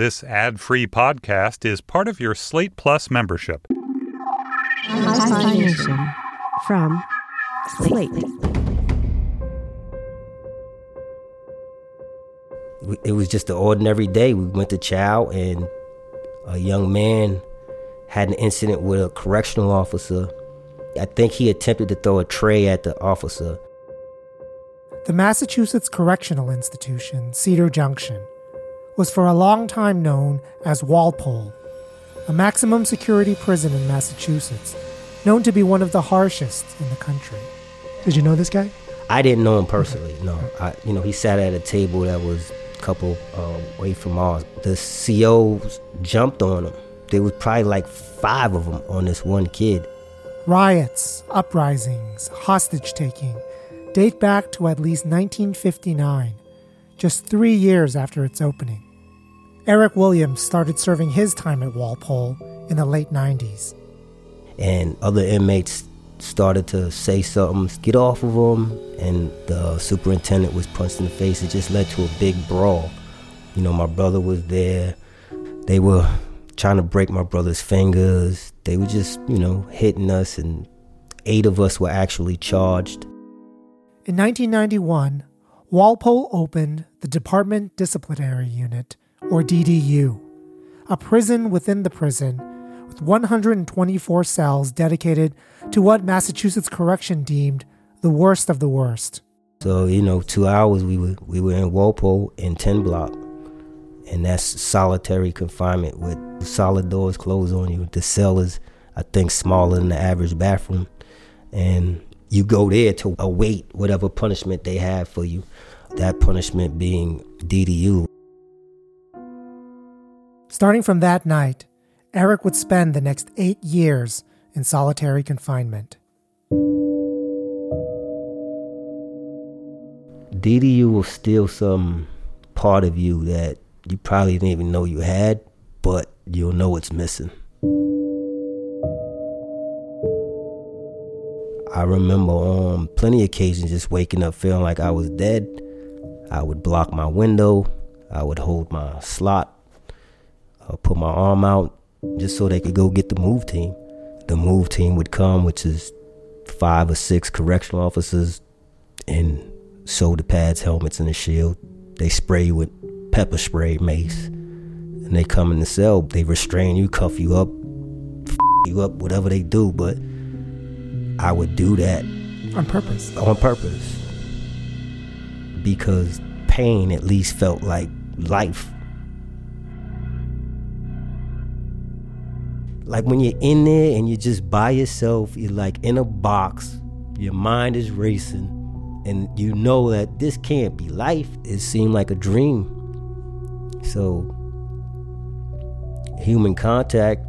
This ad free podcast is part of your Slate Plus membership. Hi-Fi Nation from Slate. It was just an ordinary day. We went to chow, and a young man had an incident with a correctional officer. I think he attempted to throw a tray at the officer. The Massachusetts Correctional Institution, Cedar Junction, was for a long time known as Walpole, a maximum security prison in Massachusetts, known to be one of the harshest in the country. Did you know this guy? I didn't know him personally. No, I, you know, he sat at a table that was a couple uh, away from ours. The COs jumped on him. There was probably like five of them on this one kid. Riots, uprisings, hostage taking date back to at least 1959, just three years after its opening. Erick Williams started serving his time at Walpole in the late 90s. And other inmates started to say something, get off of him, and the superintendent was punched in the face. It just led to a big brawl. You know, my brother was there. They were trying to break my brother's fingers. They were just, you know, hitting us, and eight of us were actually charged. In 1991, Walpole opened the Department Disciplinary Unit, or DDU, a prison within the prison with 124 cells dedicated to what Massachusetts Correction deemed the worst of the worst. So, you know, two hours we were we were in Walpole in 10 block. And that's solitary confinement with solid doors closed on you. The cell is, I think, smaller than the average bathroom. And you go there to await whatever punishment they have for you. That punishment being DDU. Starting from that night, Erick would spend the next eight years in solitary confinement. DDU will steal some part of you that you probably didn't even know you had, but you'll know it's missing. I remember on plenty of occasions just waking up feeling like I was dead. I would block my window. I would hold my slot. I put my arm out just so they could go get the move team. The move team would come, which is five or six correctional officers in shoulder pads, helmets, and a shield. They spray you with pepper spray, mace. And they come in the cell. They restrain you, cuff you up, f- you up, whatever they do. But I would do that on purpose. On purpose. Because pain at least felt like life. Like when you're in there and you're just by yourself, you're like in a box, your mind is racing, and you know that this can't be life. It seemed like a dream. So, human contact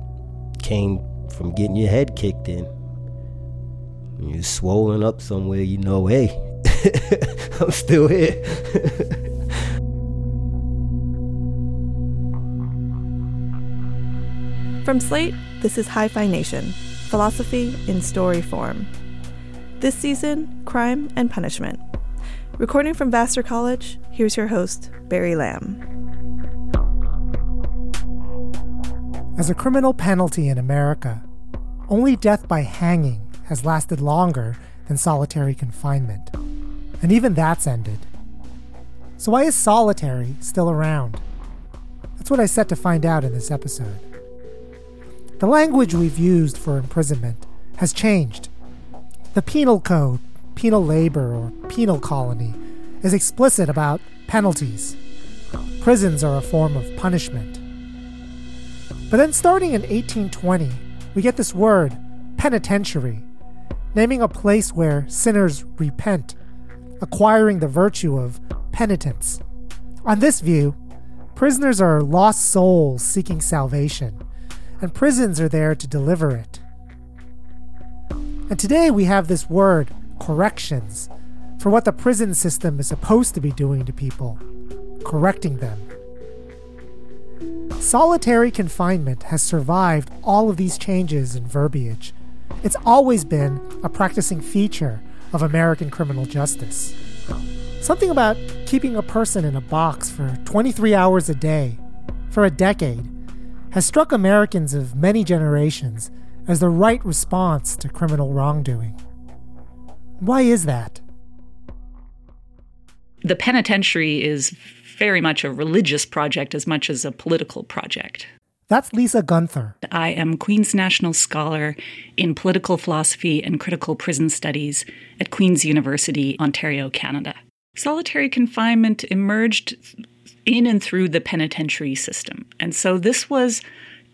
came from getting your head kicked in. You're swollen up somewhere, you know, hey, I'm still here. From Slate, this is Hi Fi Nation philosophy in story form. This season, crime and punishment. Recording from Vassar College, here's your host, Barry Lam. As a criminal penalty in America, only death by hanging has lasted longer than solitary confinement. And even that's ended. So, why is solitary still around? That's what I set to find out in this episode. The language we've used for imprisonment has changed. The penal code, penal labor, or penal colony is explicit about penalties. Prisons are a form of punishment. But then, starting in 1820, we get this word, penitentiary, naming a place where sinners repent, acquiring the virtue of penitence. On this view, prisoners are lost souls seeking salvation, and prisons are there to deliver it. And today we have this word, corrections, for what the prison system is supposed to be doing to people, correcting them. Solitary confinement has survived all of these changes in verbiage it's always been a practicing feature of American criminal justice. Something about keeping a person in a box for 23 hours a day, for a decade, has struck Americans of many generations as the right response to criminal wrongdoing. Why is that? The penitentiary is very much a religious project as much as a political project. That's Lisa Guenther. I am Queen's National Scholar in Political Philosophy and Critical Prison Studies at Queen's University, Ontario, Canada. Solitary confinement emerged in and through the penitentiary system. And so this was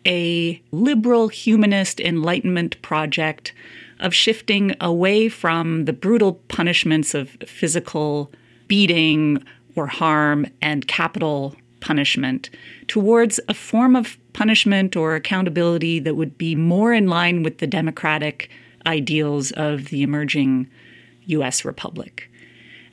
a liberal humanist enlightenment project of shifting away from the brutal punishments of physical beating or harm and capital punishment towards a form of punishment or accountability that would be more in line with the democratic ideals of the emerging US Republic.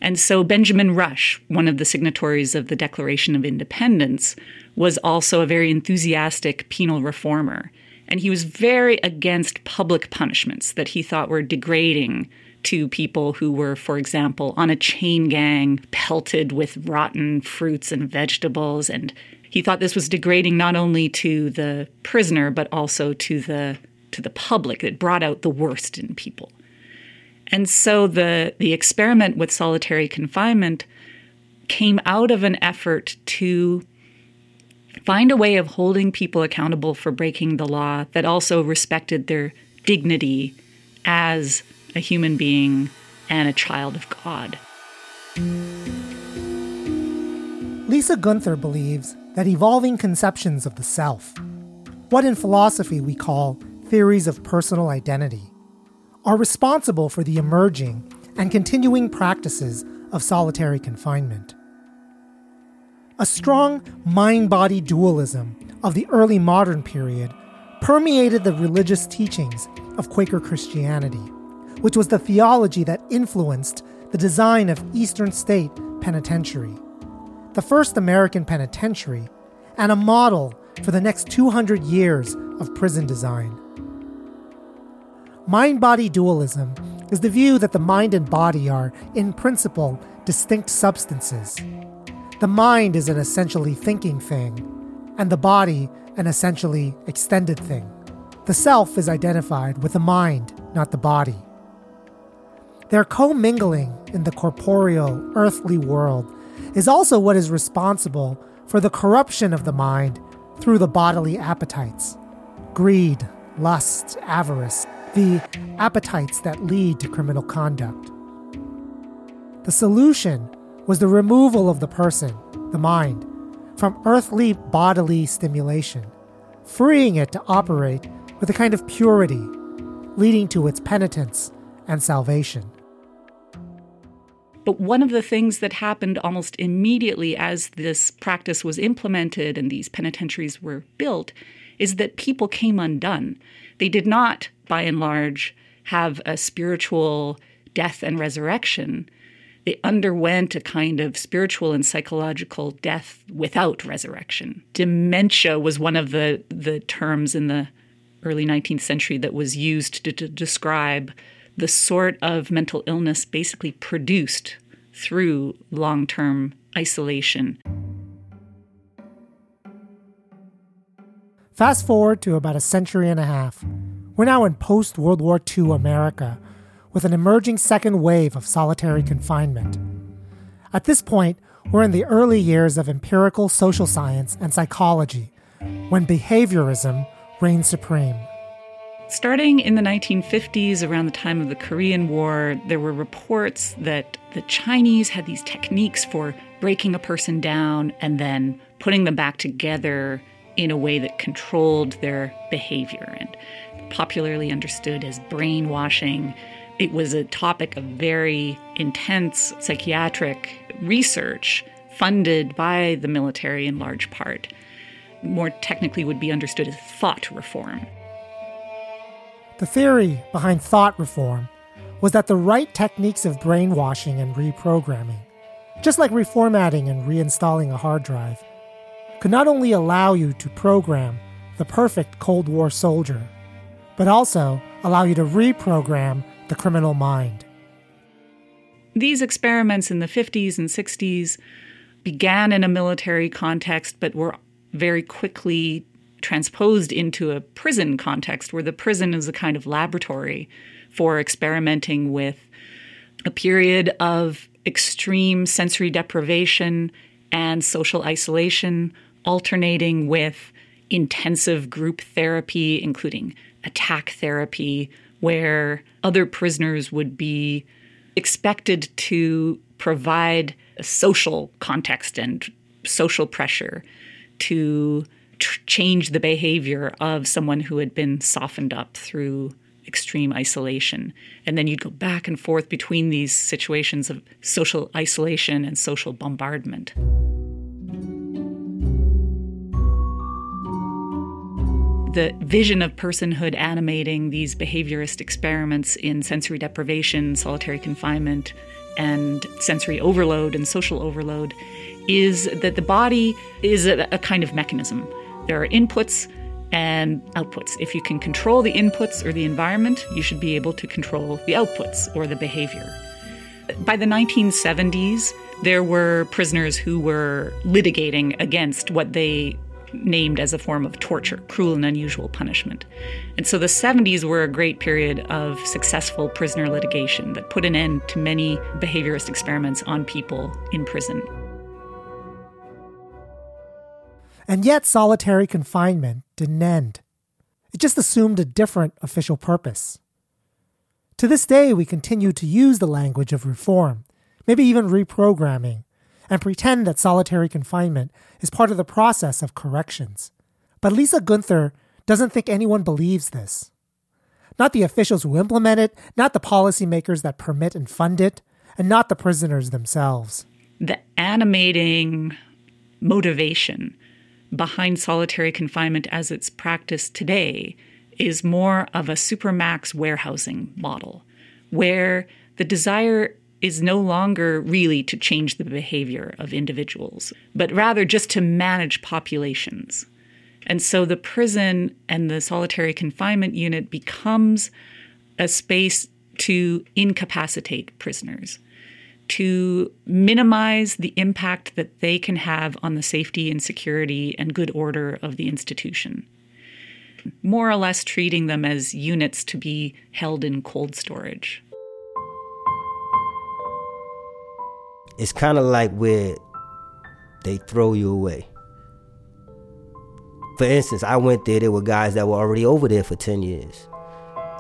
And so Benjamin Rush, one of the signatories of the Declaration of Independence, was also a very enthusiastic penal reformer. And he was very against public punishments that he thought were degrading to people who were, for example, on a chain gang, pelted with rotten fruits and vegetables. And he thought this was degrading not only to the prisoner, but also to the to the public. It brought out the worst in people. And so the the experiment with solitary confinement came out of an effort to find a way of holding people accountable for breaking the law that also respected their dignity as a human being and a child of God. Lisa Guenther believes that evolving conceptions of the self, what in philosophy we call theories of personal identity, are responsible for the emerging and continuing practices of solitary confinement. A strong mind body dualism of the early modern period permeated the religious teachings of Quaker Christianity, which was the theology that influenced the design of Eastern State Penitentiary, the first American penitentiary, and a model for the next 200 years of prison design. Mind body dualism is the view that the mind and body are, in principle, distinct substances the mind is an essentially thinking thing, and the body an essentially extended thing. The self is identified with the mind, not the body. Their commingling in the corporeal, earthly world is also what is responsible for the corruption of the mind through the bodily appetites greed, lust, avarice, the appetites that lead to criminal conduct. The solution was the removal of the person, the mind, from earthly bodily stimulation, freeing it to operate with a kind of purity, leading to its penitence and salvation. But one of the things that happened almost immediately as this practice was implemented and these penitentiaries were built is that people came undone. They did not, by and large, have a spiritual death and resurrection they underwent a kind of spiritual and psychological death without resurrection. Dementia was one of the, the terms in the early 19th century that was used to, to describe the sort of mental illness basically produced through long term isolation. Fast forward to about a century and a half. We're now in post World War II America, with an emerging second wave of solitary confinement. At this point, we're in the early years of empirical social science and psychology, when behaviorism reigns supreme. Starting in the 1950s, around the time of the Korean War, there were reports that the Chinese had these techniques for breaking a person down and then putting them back together in a way that controlled their behavior and popularly understood as brainwashing it was a topic of very intense psychiatric research funded by the military in large part. More technically, would be understood as thought reform. The theory behind thought reform was that the right techniques of brainwashing and reprogramming, just like reformatting and reinstalling a hard drive, could not only allow you to program the perfect Cold War soldier, but also allow you to reprogram the criminal mind. These experiments in the 50s and 60s began in a military context, but were very quickly transposed into a prison context where the prison is a kind of laboratory for experimenting with a period of extreme sensory deprivation and social isolation, alternating with intensive group therapy, including attack therapy, where other prisoners would be expected to provide a social context and social pressure to tr- change the behavior of someone who had been softened up through extreme isolation. And then you'd go back and forth between these situations of social isolation and social bombardment. The vision of personhood animating these behaviorist experiments in sensory deprivation, solitary confinement, and sensory overload and social overload is that the body is a, a kind of mechanism. There are inputs and outputs. If you can control the inputs or the environment, you should be able to control the outputs or the behavior. By the 1970s, there were prisoners who were litigating against what they named as a form of torture, cruel and unusual punishment. And so the 70s were a great period of successful prisoner litigation that put an end to many behaviorist experiments on people in prison. And yet, solitary confinement didn't end. It just assumed a different official purpose. To this day, we continue to use the language of reform, maybe even reprogramming, and pretend that solitary confinement is part of the process of corrections. But Lisa Guenther doesn't think anyone believes this. Not the officials who implement it, not the policymakers that permit and fund it, and not the prisoners themselves. The animating motivation behind solitary confinement as it's practiced today is more of a supermax warehousing model, where the desire is no longer really to change the behavior of individuals, but rather just to manage populations. And so the prison and the solitary confinement unit becomes a space to incapacitate prisoners, to minimize the impact that they can have on the safety and security and good order of the institution. More or less treating them as units to be held in cold storage. It's kind of like where they throw you away. For instance, I went there, there were guys that were already over there for 10 years.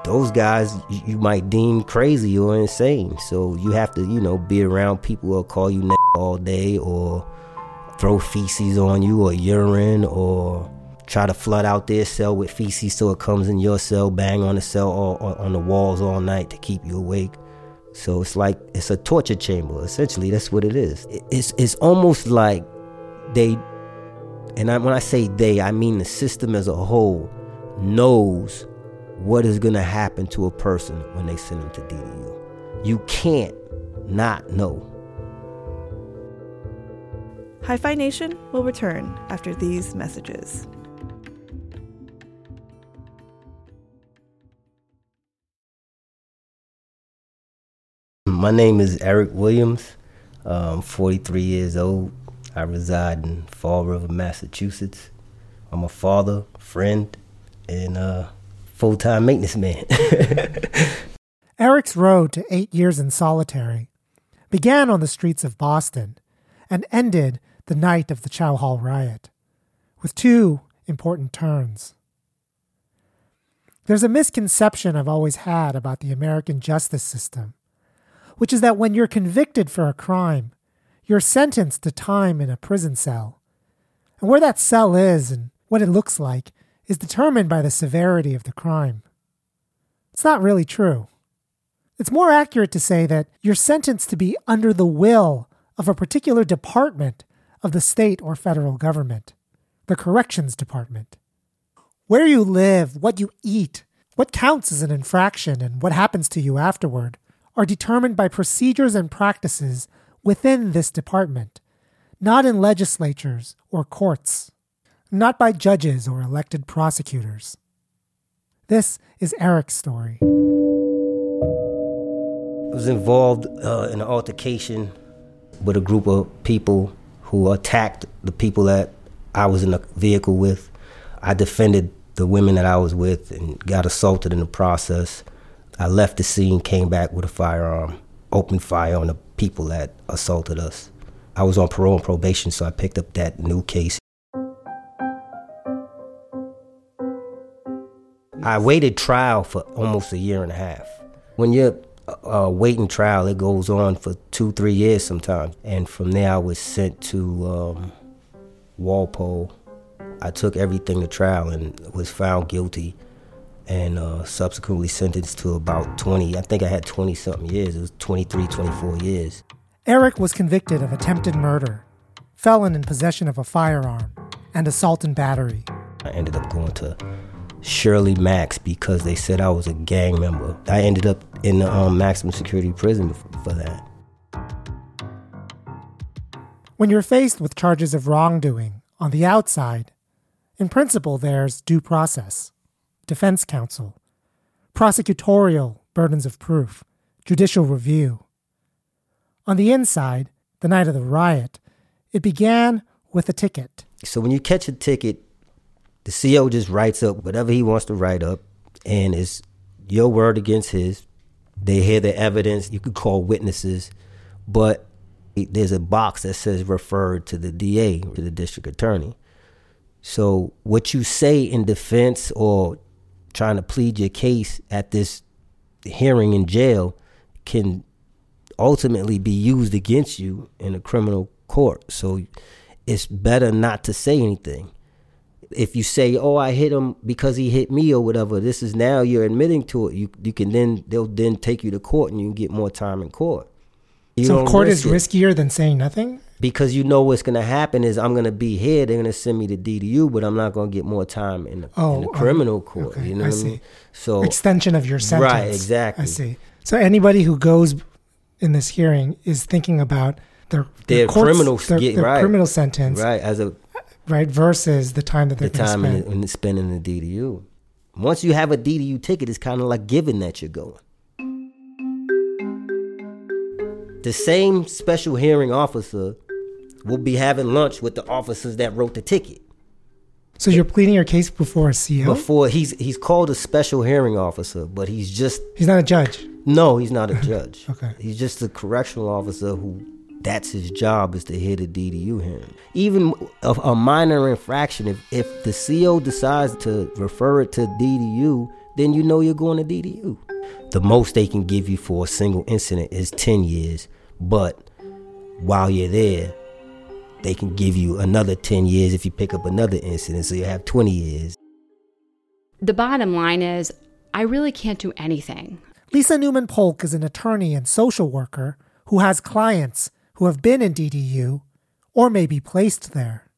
Those guys you, might deem crazy or insane. So you have to, you know, be around people who'll call you all day or throw feces on you or urine or try to flood out their cell with feces so it comes in your cell, bang on the cell all, on the walls all night to keep you awake. So it's like it's a torture chamber. Essentially, that's what it is. It's it's almost like they, and I, when I say they, I mean the system as a whole knows what is going to happen to a person when they send them to DDU. You can't not know. Hi Fi Nation will return after these messages. My name is Erick Williams. I'm 43 years old. I reside in Fall River, Massachusetts. I'm a father, friend, and a full time maintenance man. Erick's road to eight years in solitary began on the streets of Boston and ended the night of the Chow Hall riot, with two important turns. There's a misconception I've always had about the American justice system which is that when you're convicted for a crime, you're sentenced to time in a prison cell. And where that cell is and what it looks like is determined by the severity of the crime. It's not really true. It's more accurate to say that you're sentenced to be under the will of a particular department of the state or federal government, the corrections department. Where you live, what you eat, what counts as an infraction, and what happens to you afterward are determined by procedures and practices within this department, not in legislatures or courts, not by judges or elected prosecutors. This is Erick's story. I was involved uh, in an altercation with a group of people who attacked the people that I was in a vehicle with. I defended the women that I was with and got assaulted in the process. I left the scene, came back with a firearm, opened fire on the people that assaulted us. I was on parole and probation, so I picked up that new case. I waited trial for almost a year and a half. When you're uh, waiting trial, it goes on for two, three years sometimes. And from there, I was sent to um, Walpole. I took everything to trial and was found guilty and uh, subsequently sentenced to about 20, I think I had 20 something years. It was 23, 24 years. Erick was convicted of attempted murder, felon in possession of a firearm, and assault and battery. I ended up going to Shirley Max because they said I was a gang member. I ended up in the um, maximum security prison for that. When you're faced with charges of wrongdoing on the outside, in principle, there's due process defense counsel, prosecutorial burdens of proof, judicial review. On the inside, the night of the riot, it began with a ticket. So when you catch a ticket, the CO just writes up whatever he wants to write up, and it's your word against his. They hear the evidence. You could call witnesses, but there's a box that says referred to the DA, to the district attorney. So what you say in defense or trying to plead your case at this hearing in jail can ultimately be used against you in a criminal court. So it's better not to say anything. If you say, "Oh, I hit him because he hit me" or whatever, this is now you're admitting to it. You you can then they'll then take you to court and you can get more time in court. You so court is it. riskier than saying nothing because you know what's going to happen is I'm going to be here. They're going to send me to DDU, but I'm not going to get more time in the, oh, in the criminal um, court. Okay, you know I what see. I mean? So extension of your sentence. Right, exactly. I see. So anybody who goes in this hearing is thinking about their their, their criminal their, their right. criminal sentence, right? As a right versus the time that they're the time spend. in, in spending in the DDU. Once you have a DDU ticket, it's kind of like giving that you're going. The same special hearing officer will be having lunch with the officers that wrote the ticket. So you're pleading your case before a CO? Before he's he's called a special hearing officer, but he's just he's not a judge. No, he's not a judge. okay, he's just a correctional officer who that's his job is to hear the DDU hearing. Even a, a minor infraction, if if the CO decides to refer it to DDU, then you know you're going to DDU. The most they can give you for a single incident is ten years, but while you're there, they can give you another 10 years if you pick up another incident, so you have 20 years. The bottom line is, I really can't do anything. Lisa Newman Polk is an attorney and social worker who has clients who have been in DDU or may be placed there.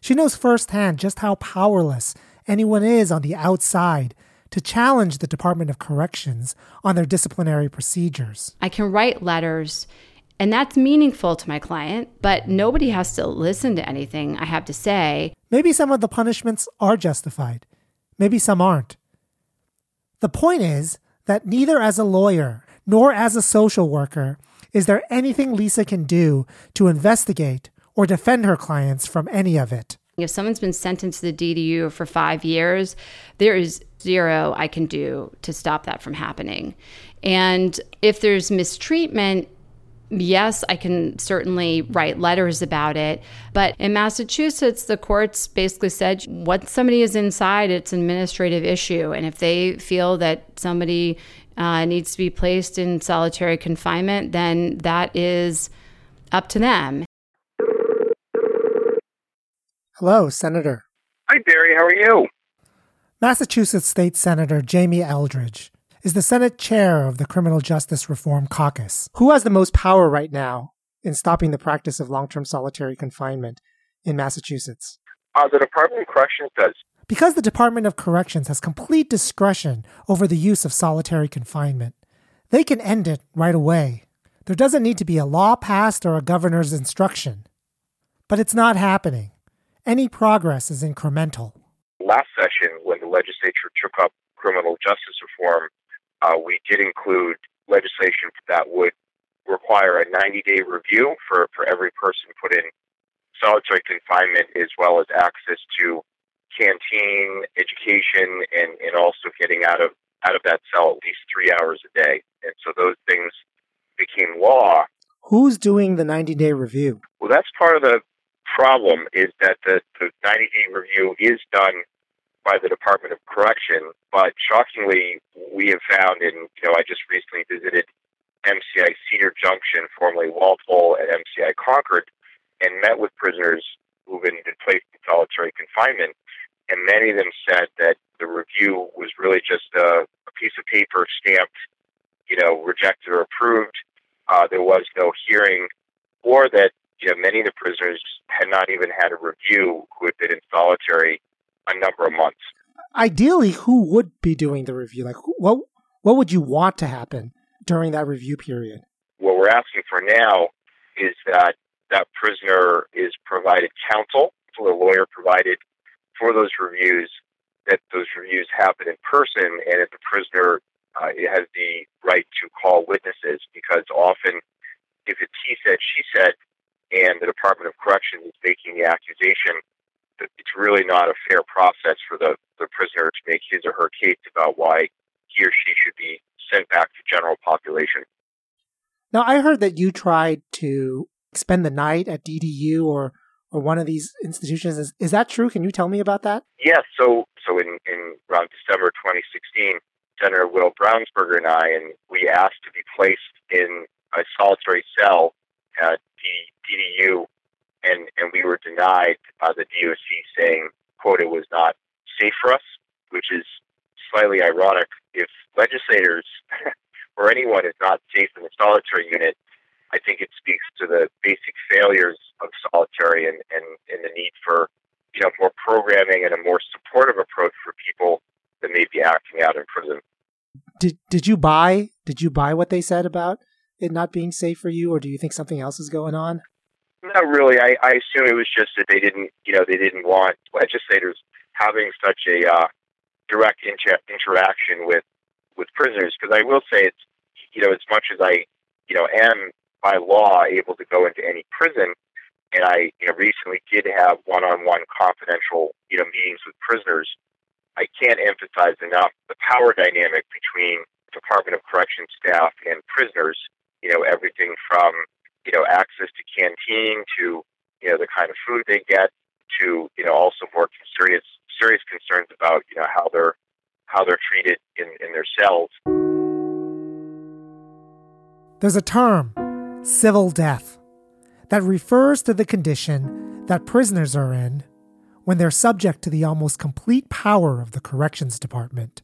She knows firsthand just how powerless anyone is on the outside to challenge the Department of Corrections on their disciplinary procedures. I can write letters and that's meaningful to my client, but nobody has to listen to anything I have to say. Maybe some of the punishments are justified. Maybe some aren't. The point is that neither as a lawyer nor as a social worker is there anything Lisa can do to investigate or defend her clients from any of it. If someone's been sentenced to the DDU for five years, there is zero I can do to stop that from happening. And if there's mistreatment, yes, I can certainly write letters about it. But in Massachusetts, the courts basically said once somebody is inside, it's an administrative issue. And if they feel that somebody uh, needs to be placed in solitary confinement, then that is up to them. Hello, Senator. Hi, Barry. How are you? Massachusetts State Senator Jamie Eldridge is the Senate chair of the Criminal Justice Reform Caucus. Who has the most power right now in stopping the practice of long term solitary confinement in Massachusetts? Uh, the Department of Corrections does. Because the Department of Corrections has complete discretion over the use of solitary confinement, they can end it right away. There doesn't need to be a law passed or a governor's instruction. But it's not happening. Any progress is incremental. Last session, when the legislature took up criminal justice reform, uh, we did include legislation that would require a 90 day review for, for every person put in solitary confinement as well as access to canteen, education, and, and also getting out of out of that cell at least three hours a day. And so those things became law. Who's doing the 90 day review? Well, that's part of the problem is that the, the 90 day review is done by the Department of Correction, but shockingly, we have found, and you know, I just recently visited MCI Cedar Junction, formerly Walpole, at MCI Concord, and met with prisoners who've been placed in solitary confinement, and many of them said that the review was really just a, a piece of paper stamped, you know, rejected or approved. Uh, there was no hearing, or that you know many of the prisoners had not even had a review who had been in solitary a number of months. Ideally, who would be doing the review? Like, what what would you want to happen during that review period? What we're asking for now is that that prisoner is provided counsel, so the lawyer provided for those reviews, that those reviews happen in person, and if the prisoner uh, has the right to call witnesses, because often if it's he said, she said, and the Department of Corrections is making the accusation, it's really not a fair process for the, the prisoner to make his or her case about why he or she should be sent back to general population. Now, I heard that you tried to spend the night at DDU or or one of these institutions. Is, is that true? Can you tell me about that? Yes. So, so in, in around December 2016, Senator Will Brownsberger and I, and we asked to be placed in a solitary cell at the DDU and and we were denied by the DOC saying, "quote It was not safe for us," which is slightly ironic. If legislators or anyone is not safe in the solitary unit, I think it speaks to the basic failures of solitary and, and, and the need for you know more programming and a more supportive approach for people that may be acting out in prison. Did did you buy did you buy what they said about it not being safe for you, or do you think something else is going on? Not really. I, I assume it was just that they didn't, you know, they didn't want legislators having such a uh, direct inter- interaction with with prisoners. Because I will say, it's you know, as much as I, you know, am by law able to go into any prison, and I, you know, recently did have one-on-one confidential, you know, meetings with prisoners. I can't emphasize enough the power dynamic between Department of Correction staff and prisoners. You know, everything from you know, access to canteen, to you know the kind of food they get, to you know also more serious serious concerns about you know how they're how they're treated in, in their cells. There's a term, civil death, that refers to the condition that prisoners are in when they're subject to the almost complete power of the corrections department.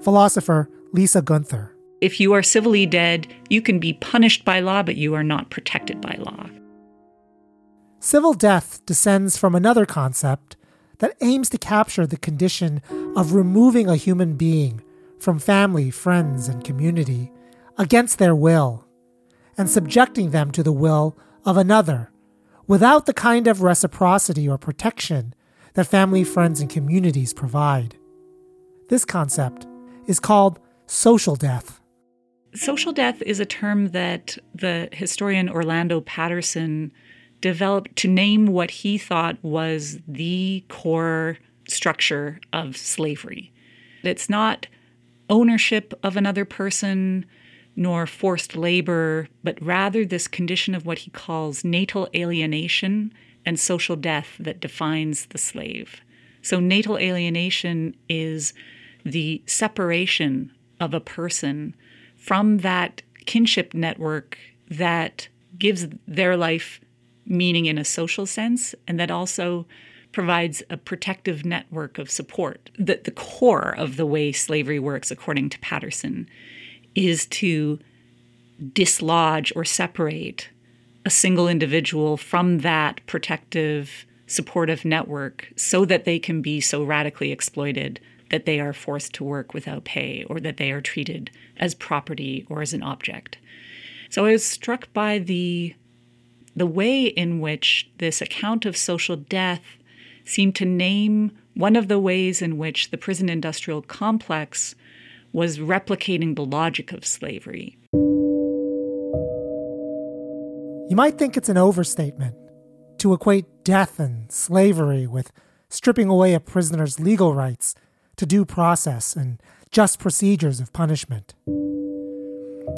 Philosopher Lisa Guenther if you are civilly dead, you can be punished by law, but you are not protected by law. Civil death descends from another concept that aims to capture the condition of removing a human being from family, friends, and community against their will and subjecting them to the will of another without the kind of reciprocity or protection that family, friends, and communities provide. This concept is called social death. Social death is a term that the historian Orlando Patterson developed to name what he thought was the core structure of slavery. It's not ownership of another person nor forced labor, but rather this condition of what he calls natal alienation and social death that defines the slave. So, natal alienation is the separation of a person from that kinship network that gives their life meaning in a social sense and that also provides a protective network of support. The, the core of the way slavery works, according to Patterson, is to dislodge or separate a single individual from that protective, supportive network so that they can be so radically exploited that they are forced to work without pay or that they are treated as property or as an object. So I was struck by the the way in which this account of social death seemed to name one of the ways in which the prison industrial complex was replicating the logic of slavery. You might think it's an overstatement to equate death and slavery with stripping away a prisoner's legal rights to due process and just procedures of punishment.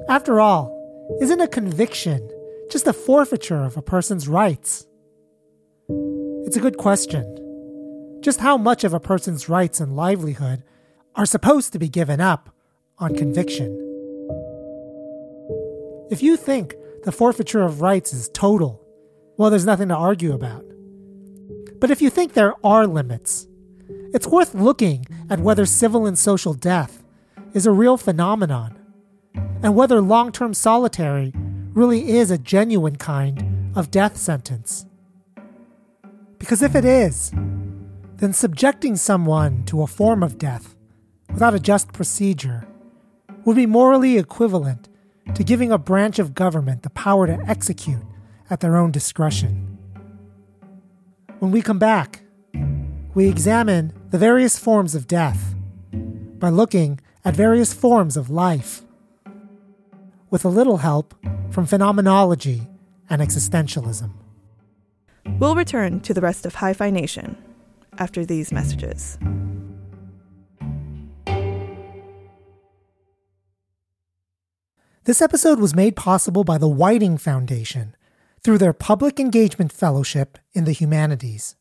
After all, isn't a conviction just a forfeiture of a person's rights? It's a good question. Just how much of a person's rights and livelihood are supposed to be given up on conviction? If you think the forfeiture of rights is total, well, there's nothing to argue about. But if you think there are limits, it's worth looking at whether mm. civil and social death is a real phenomenon and whether long term solitary really is a genuine kind of death sentence. Because if it is, then subjecting someone to a form of death without a just procedure would be morally equivalent to giving a branch of government the power to execute at their own discretion. When we come back, we examine the various forms of death by looking at various forms of life, with a little help from phenomenology and existentialism. We'll return to the rest of Hi Fi Nation after these messages. This episode was made possible by the Whiting Foundation through their Public Engagement Fellowship in the Humanities.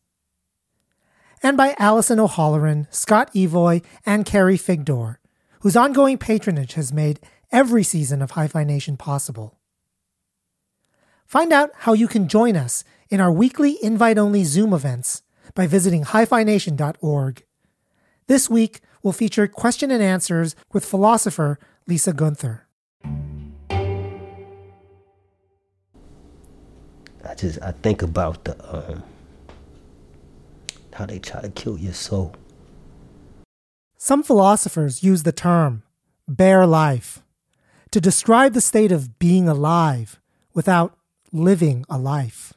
And by Allison O'Halloran, Scott Evoy, and Carrie Figdor, whose ongoing patronage has made every season of Hi Fi Nation possible. Find out how you can join us in our weekly invite only Zoom events by visiting hifination.org. This week, we'll feature question and answers with philosopher Lisa Guenther. I just I think about the um, how they try to kill your soul. Some philosophers use the term bare life to describe the state of being alive without living a life.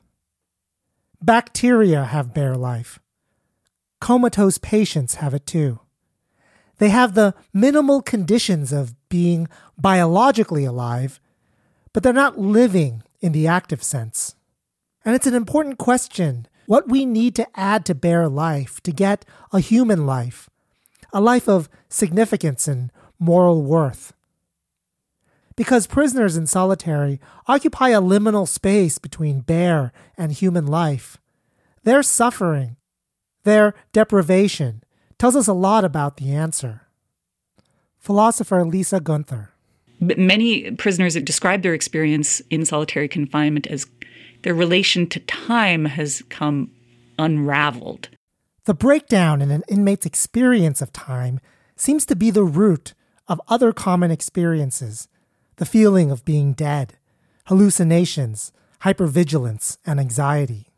Bacteria have bare life. Comatose patients have it too. They have the minimal conditions of being biologically alive, but they're not living in the active sense. And it's an important question what we need to add to bare life to get a human life, a life of significance and moral worth. Because prisoners in solitary occupy a liminal space between bare and human life, their suffering, their deprivation, tells us a lot about the answer. Philosopher Lisa Guenther. Many prisoners describe their experience in solitary confinement as their relation to time has come unraveled. The breakdown in an inmate's experience of time seems to be the root of other common experiences the feeling of being dead, hallucinations, hypervigilance, and anxiety.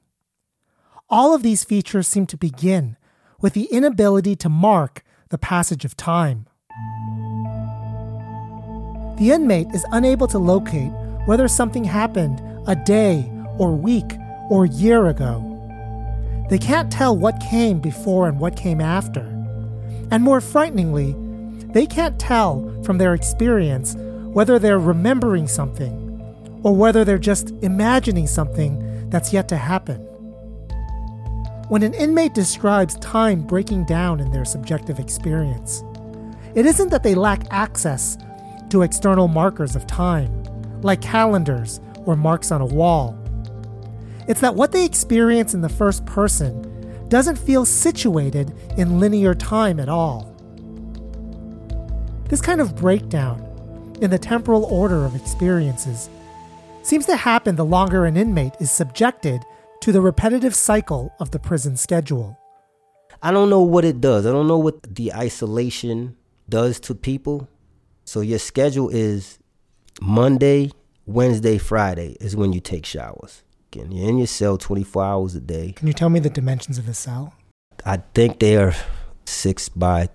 All of these features seem to begin with the inability to mark the passage of time. The inmate is unable to locate whether something happened a day or week or year ago. They can't tell what came before and what came after. And more frighteningly, they can't tell from their experience whether they're remembering something or whether they're just imagining something that's yet to happen. When an inmate describes time breaking down in their subjective experience, it isn't that they lack access to external markers of time, like calendars or marks on a wall. It's that what they experience in the first person doesn't feel situated in linear time at all. This kind of breakdown in the temporal order of experiences seems to happen the longer an inmate is subjected to the repetitive cycle of the prison schedule. I don't know what it does. I don't know what the isolation does to people. So your schedule is Monday, Wednesday, Friday is when you take showers. And you're in your cell 24 hours a day. Can you tell me the dimensions of the cell? I think they are six by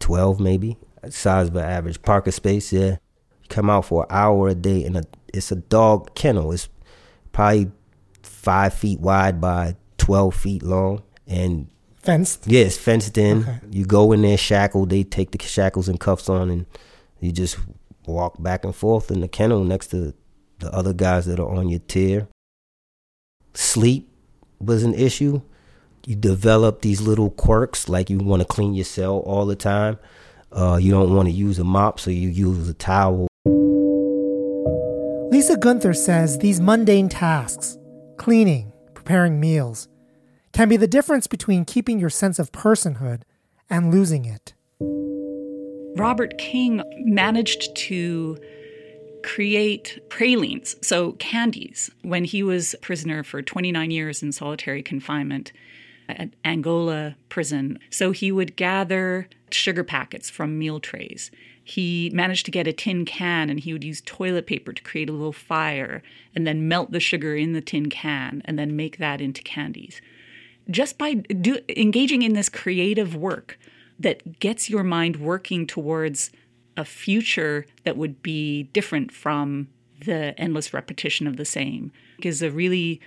12, maybe. Size of an average parking space, yeah. You come out for an hour a day, and a, it's a dog kennel. It's probably five feet wide by 12 feet long. And fenced? Yes, fenced in. Okay. You go in there shackled. They take the shackles and cuffs on, and you just walk back and forth in the kennel next to the other guys that are on your tier sleep was an issue. You develop these little quirks, like you want to clean your cell all the time. Uh, you don't want to use a mop, so you use a towel. Lisa Guenther says these mundane tasks, cleaning, preparing meals, can be the difference between keeping your sense of personhood and losing it. Robert King managed to create pralines, so candies, when he was prisoner for 29 years in solitary confinement at Angola prison. So he would gather sugar packets from meal trays. He managed to get a tin can and he would use toilet paper to create a little fire and then melt the sugar in the tin can and then make that into candies. Just by do, engaging in this creative work that gets your mind working towards a future that would be different from the endless repetition of the same is a really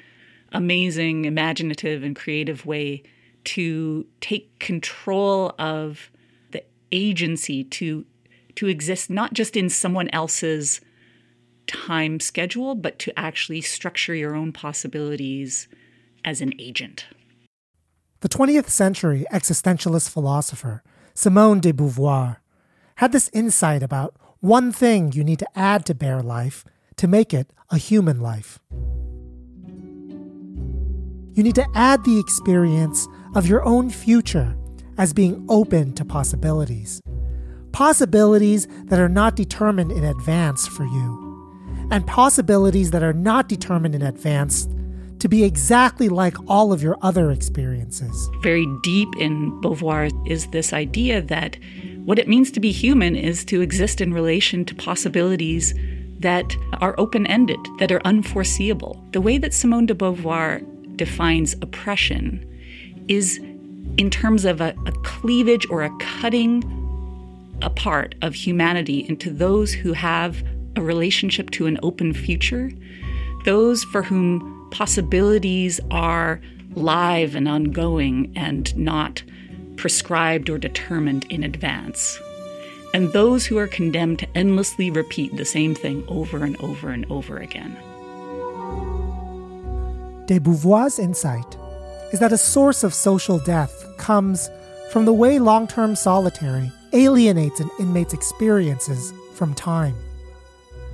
amazing, imaginative, and creative way to take control of the agency to to exist not just in someone else's time schedule, but to actually structure your own possibilities as an agent. The 20th century existentialist philosopher Simone de Beauvoir had this insight about one thing you need to add to bare life to make it a human life. You need to add the experience of your own future as being open to possibilities. Possibilities that are not determined in advance for you, and possibilities that are not determined in advance to be exactly like all of your other experiences. Very deep in Beauvoir is this idea that what it means to be human is to exist in relation to possibilities that are open ended, that are unforeseeable. The way that Simone de Beauvoir defines oppression is in terms of a, a cleavage or a cutting apart of humanity into those who have a relationship to an open future, those for whom possibilities are live and ongoing and not prescribed or determined in advance, and those who are condemned to endlessly repeat the same thing over and over and over again. De Beauvoir's insight is that a source of social death comes from the way long term solitary alienates an inmate's experiences from time.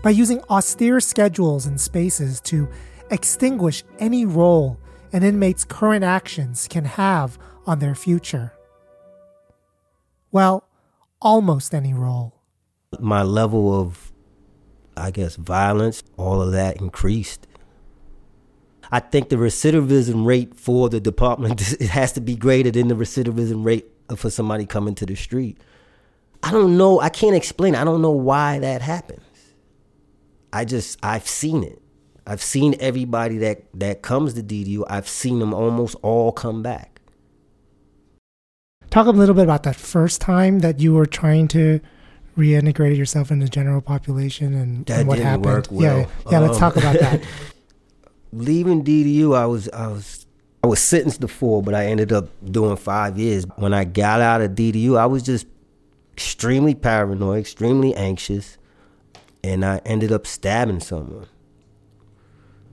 By using austere schedules and spaces to extinguish any role an inmate's current actions can have on their future. Well, almost any role. My level of, I guess, violence, all of that increased. I think the recidivism rate for the department it has to be greater than the recidivism rate for somebody coming to the street. I don't know. I can't explain. I don't know why that happens. I just I've seen it. I've seen everybody that that comes to DDU. I've seen them almost all come back. Talk a little bit about that first time that you were trying to reintegrate yourself in the general population and, and what happened. Well. Yeah, yeah. Um, let's talk about that. leaving DDU, I was I was I was sentenced to four, but I ended up doing five years. When I got out of DDU, I was just extremely paranoid, extremely anxious, and I ended up stabbing someone.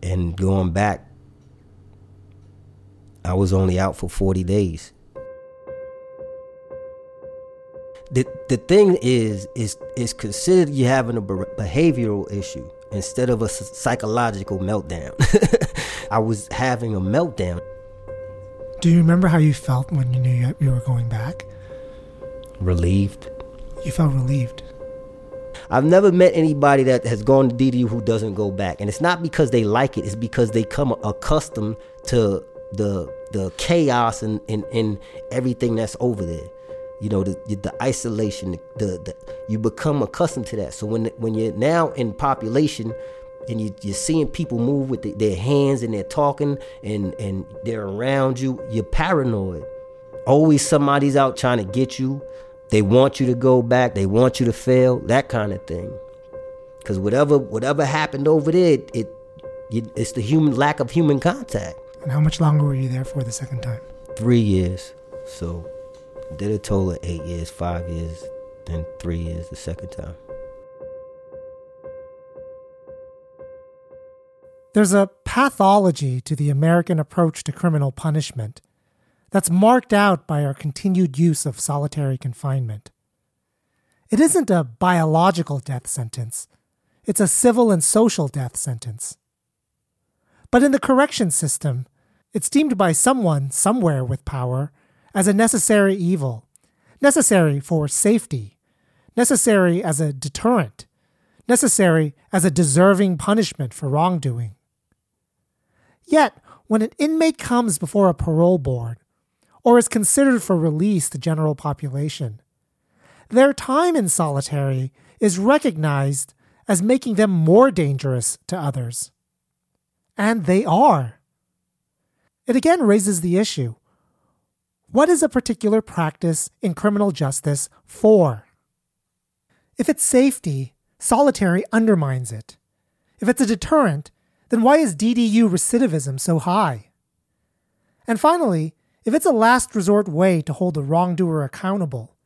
And going back, I was only out for 40 days. The, the thing is is is considered you having a behavioral issue instead of a psychological meltdown. I was having a meltdown. Do you remember how you felt when you knew you were going back? Relieved. You felt relieved. I've never met anybody that has gone to DDU who doesn't go back, and it's not because they like it. It's because they come accustomed to the the chaos and, and, and everything that's over there you know the the isolation the, the you become accustomed to that. So when when you're now in population and you, you're seeing people move with the, their hands and they're talking and and they're around you you're paranoid. Always somebody's out trying to get you. They want you to go back. They want you to fail. That kind of thing. Because whatever whatever happened over there it, it it's the human lack of human contact. And how much longer were you there for the second time? Three years. So did a total of eight years, five years, then three years the second time. There's a pathology to the American approach to criminal punishment that's marked out by our continued use of solitary confinement. It isn't a biological death sentence, it's a civil and social death sentence. But in the correction system, it's deemed by someone somewhere with power as a necessary evil, necessary for safety, necessary as a deterrent, necessary as a deserving punishment for wrongdoing. Yet, when an inmate comes before a parole board or is considered for release to the general population, their time in solitary is recognized as making them more dangerous to others. And they are. It again raises the issue what is a particular practice in criminal justice for? If it's safety, solitary undermines it. If it's a deterrent, then why is DDU recidivism so high? And finally, if it's a last resort way to hold the wrongdoer accountable,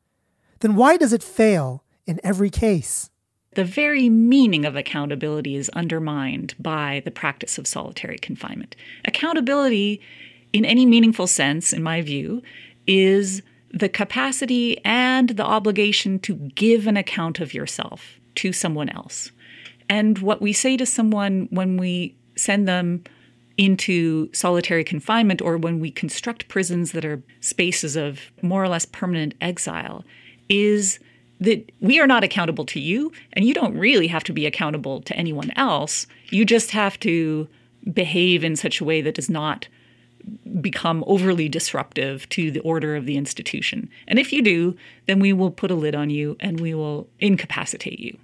then why does it fail in every case? The very meaning of accountability is undermined by the practice of solitary confinement. Accountability, in any meaningful sense, in my view, is the capacity and the obligation to give an account of yourself to someone else. And what we say to someone when we send them into solitary confinement or when we construct prisons that are spaces of more or less permanent exile is that we are not accountable to you, and you don't really have to be accountable to anyone else. You just have to behave in such a way that does not become overly disruptive to the order of the institution. And if you do, then we will put a lid on you and we will incapacitate you.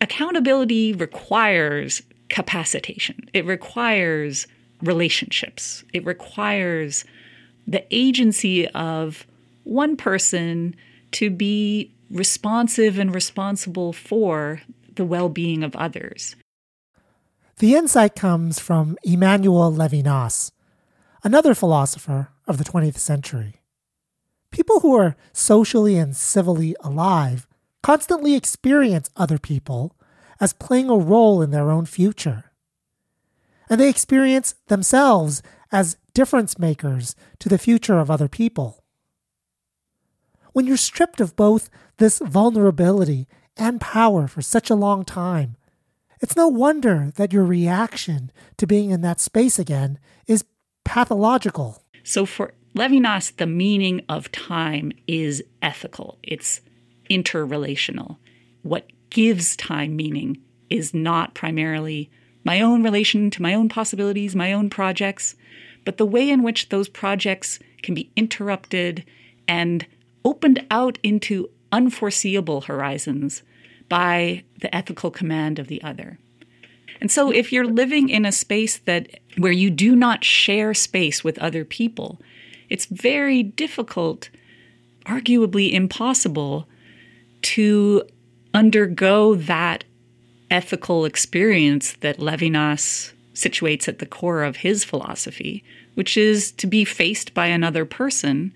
Accountability requires capacitation, it requires relationships, it requires the agency of one person to be responsive and responsible for the well being of others. The insight comes from Emmanuel Levinas, another philosopher of the 20th century. People who are socially and civilly alive constantly experience other people as playing a role in their own future. And they experience themselves as difference makers to the future of other people when you're stripped of both this vulnerability and power for such a long time, it's no wonder that your reaction to being in that space again is pathological. So, for Levinas, the meaning of time is ethical, it's interrelational. What gives time meaning is not primarily my own relation to my own possibilities, my own projects, but the way in which those projects can be interrupted and opened out into unforeseeable horizons by the ethical command of the other. And so if you're living in a space that where you do not share space with other people, it's very difficult, arguably impossible to undergo that ethical experience that Levinas situates at the core of his philosophy, which is to be faced by another person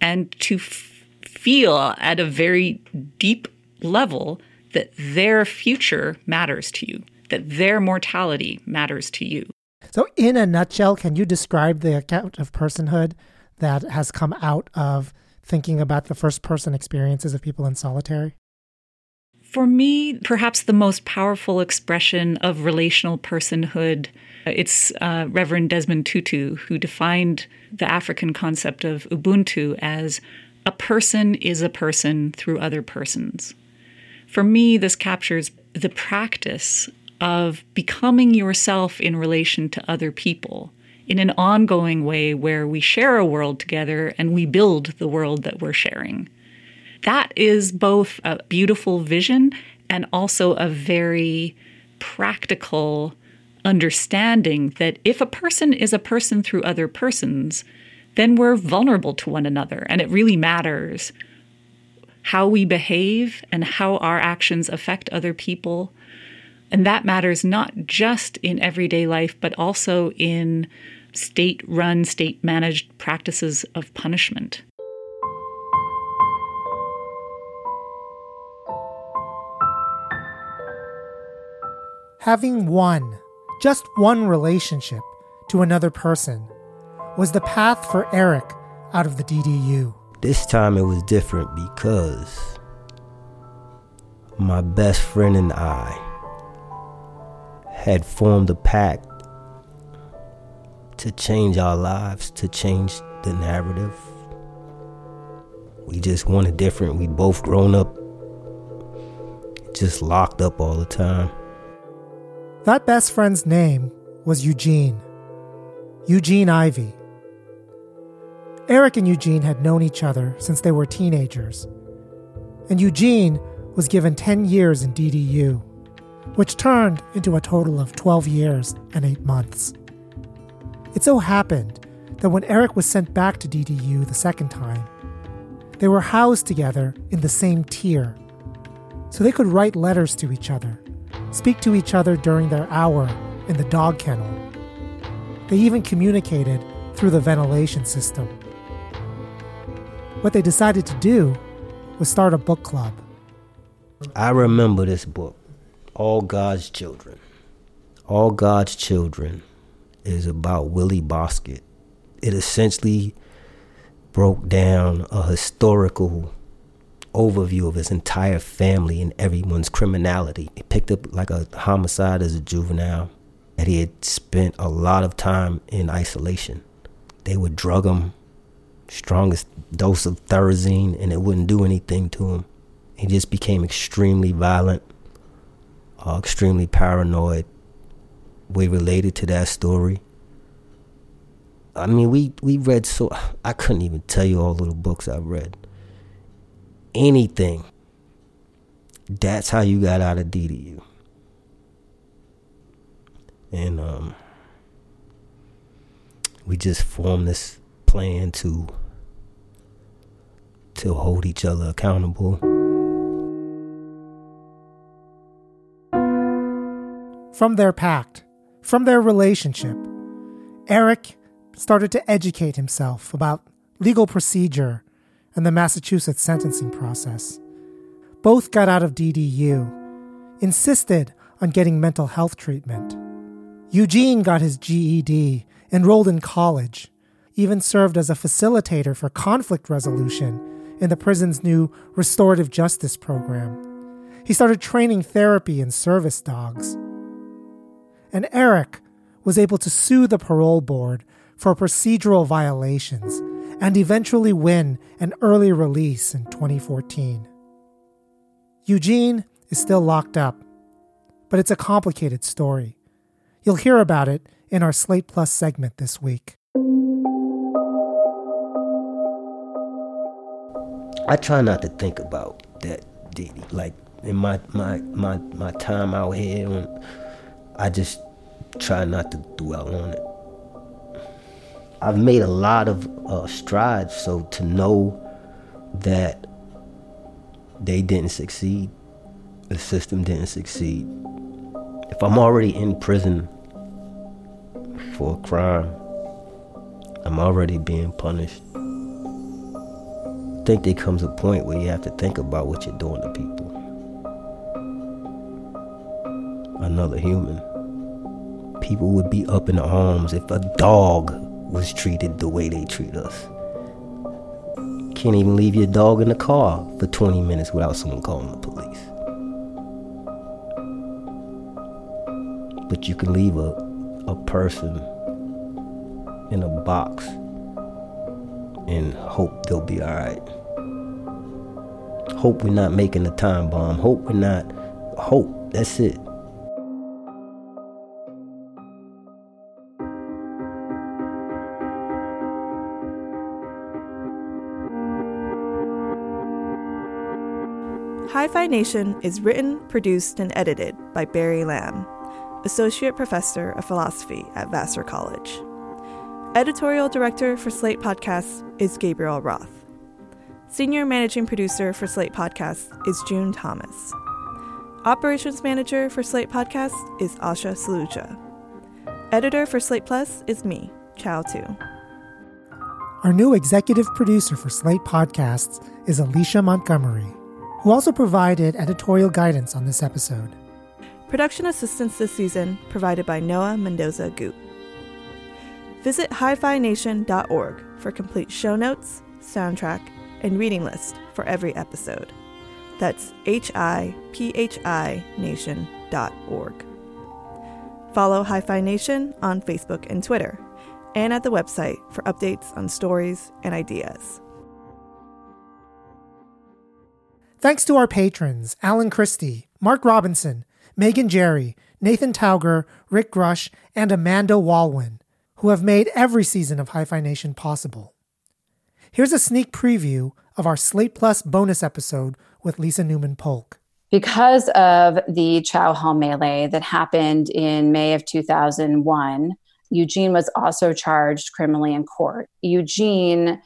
and to feel at a very deep level that their future matters to you, that their mortality matters to you. So, in a nutshell, can you describe the account of personhood that has come out of thinking about the first person experiences of people in solitary? For me, perhaps the most powerful expression of relational personhood, it's uh, Reverend Desmond Tutu, who defined the African concept of Ubuntu as a person is a person through other persons. For me, this captures the practice of becoming yourself in relation to other people in an ongoing way where we share a world together and we build the world that we're sharing. That is both a beautiful vision and also a very practical understanding that if a person is a person through other persons, then we're vulnerable to one another. And it really matters how we behave and how our actions affect other people. And that matters not just in everyday life, but also in state run, state managed practices of punishment. Having won just one relationship to another person was the path for Erick out of the DDU. This time it was different because my best friend and I had formed a pact to change our lives, to change the narrative. We just wanted different. We'd both grown up, just locked up all the time. That best friend's name was Eugene. Eugene Ivey. Erick and Eugene had known each other since they were teenagers. And Eugene was given 10 years in DDU, which turned into a total of 12 years and 8 months. It so happened that when Erick was sent back to DDU the second time, they were housed together in the same tier, so they could write letters to each other, speak to each other during their hour in the dog kennel. They even communicated through the ventilation system. What they decided to do was start a book club. I remember this book, All God's Children. All God's Children is about Willie Bosket. It essentially broke down a historical overview of his entire family and everyone's criminality. He picked up like a homicide as a juvenile, and he had spent a lot of time in isolation. They would drug him, strongest dose of Thorazine, and it wouldn't do anything to him. He just became extremely violent, uh, extremely paranoid. We related to that story. I mean, we we read so I couldn't even tell you all the books I've read. Anything. That's how you got out of DDU. And um, we just formed this plan to to hold each other accountable. From their pact, from their relationship, Erick started to educate himself about legal procedure and the Massachusetts sentencing process. Both got out of DDU, insisted on getting mental health treatment. Eugene got his GED, enrolled in college, even served as a facilitator for conflict resolution in the prison's new restorative justice program. He started training therapy and service dogs. And Erick was able to sue the parole board for procedural violations and eventually win an early release in 2014. Eugene is still locked up, but it's a complicated story. You'll hear about it in our Slate Plus segment this week. I try not to think about that, Didi. Like in my my my my time out here, I just try not to dwell on it. I've made a lot of uh, strides. So to know that they didn't succeed, the system didn't succeed. If I'm already in prison for a crime, I'm already being punished. I think there comes a point where you have to think about what you're doing to people. Another human. People would be up in arms if a dog was treated the way they treat us. Can't even leave your dog in the car for 20 minutes without someone calling the police. But you can leave a, a person in a box and hope they'll be alright. Hope we're not making a time bomb. Hope we're not. Hope. That's it. Nation is written, produced, and edited by Barry Lam, Associate Professor of Philosophy at Vassar College. Editorial Director for Slate Podcasts is Gabriel Roth. Senior Managing Producer for Slate Podcasts is June Thomas. Operations Manager for Slate Podcasts is Asha Saluja. Editor for Slate Plus is me, Chau Tu. Our new executive producer for Slate Podcasts is Alicia Montgomery, who also provided editorial guidance on this episode. Production assistance this season provided by Noah Mendoza Goot. Visit hiphination.org for complete show notes, soundtrack, and reading list for every episode. That's H I P H I Nation.org. Follow Hi-Phi Nation on Facebook and Twitter, and at the website for updates on stories and ideas. Thanks to our patrons Alan Christie, Mark Robinson, Megan Jerry, Nathan Tauger, Rick Grush, and Amanda Walwyn, who have made every season of Hi-Phi Nation possible. Here's a sneak preview of our Slate Plus bonus episode with Lisa Newman Polk. Because of the Chow Hall melee that happened in May of 2001, Eugene was also charged criminally in court. Eugene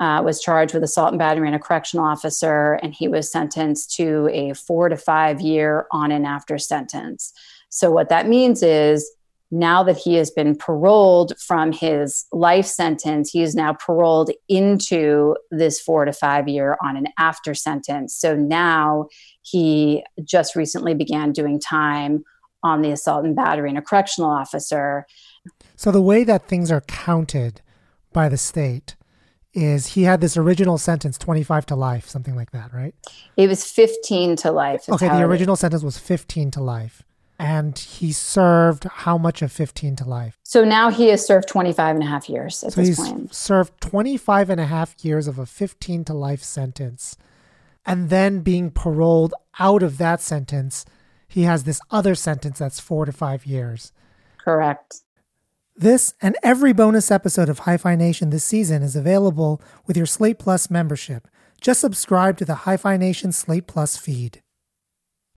uh, was charged with assault and battery on a correctional officer, and he was sentenced to a four to five year on and after sentence. So, what that means is now that he has been paroled from his life sentence, he is now paroled into this four to five year on and after sentence. So now he just recently began doing time on the assault and battery and a correctional officer. So the way that things are counted by the state is he had this original sentence 25 to life something like that right? It was 15 to life okay the original sentence was 15 to life and he served how much of 15 to life? So now he has served 25 and a half years at so this he's point. served 25 and a half years of a 15 to life sentence and then being paroled out of that sentence he has this other sentence that's four to five years. Correct this and every bonus episode of Hi-Phi Nation this season is available with your Slate Plus membership. Just subscribe to the Hi-Phi Nation Slate Plus feed.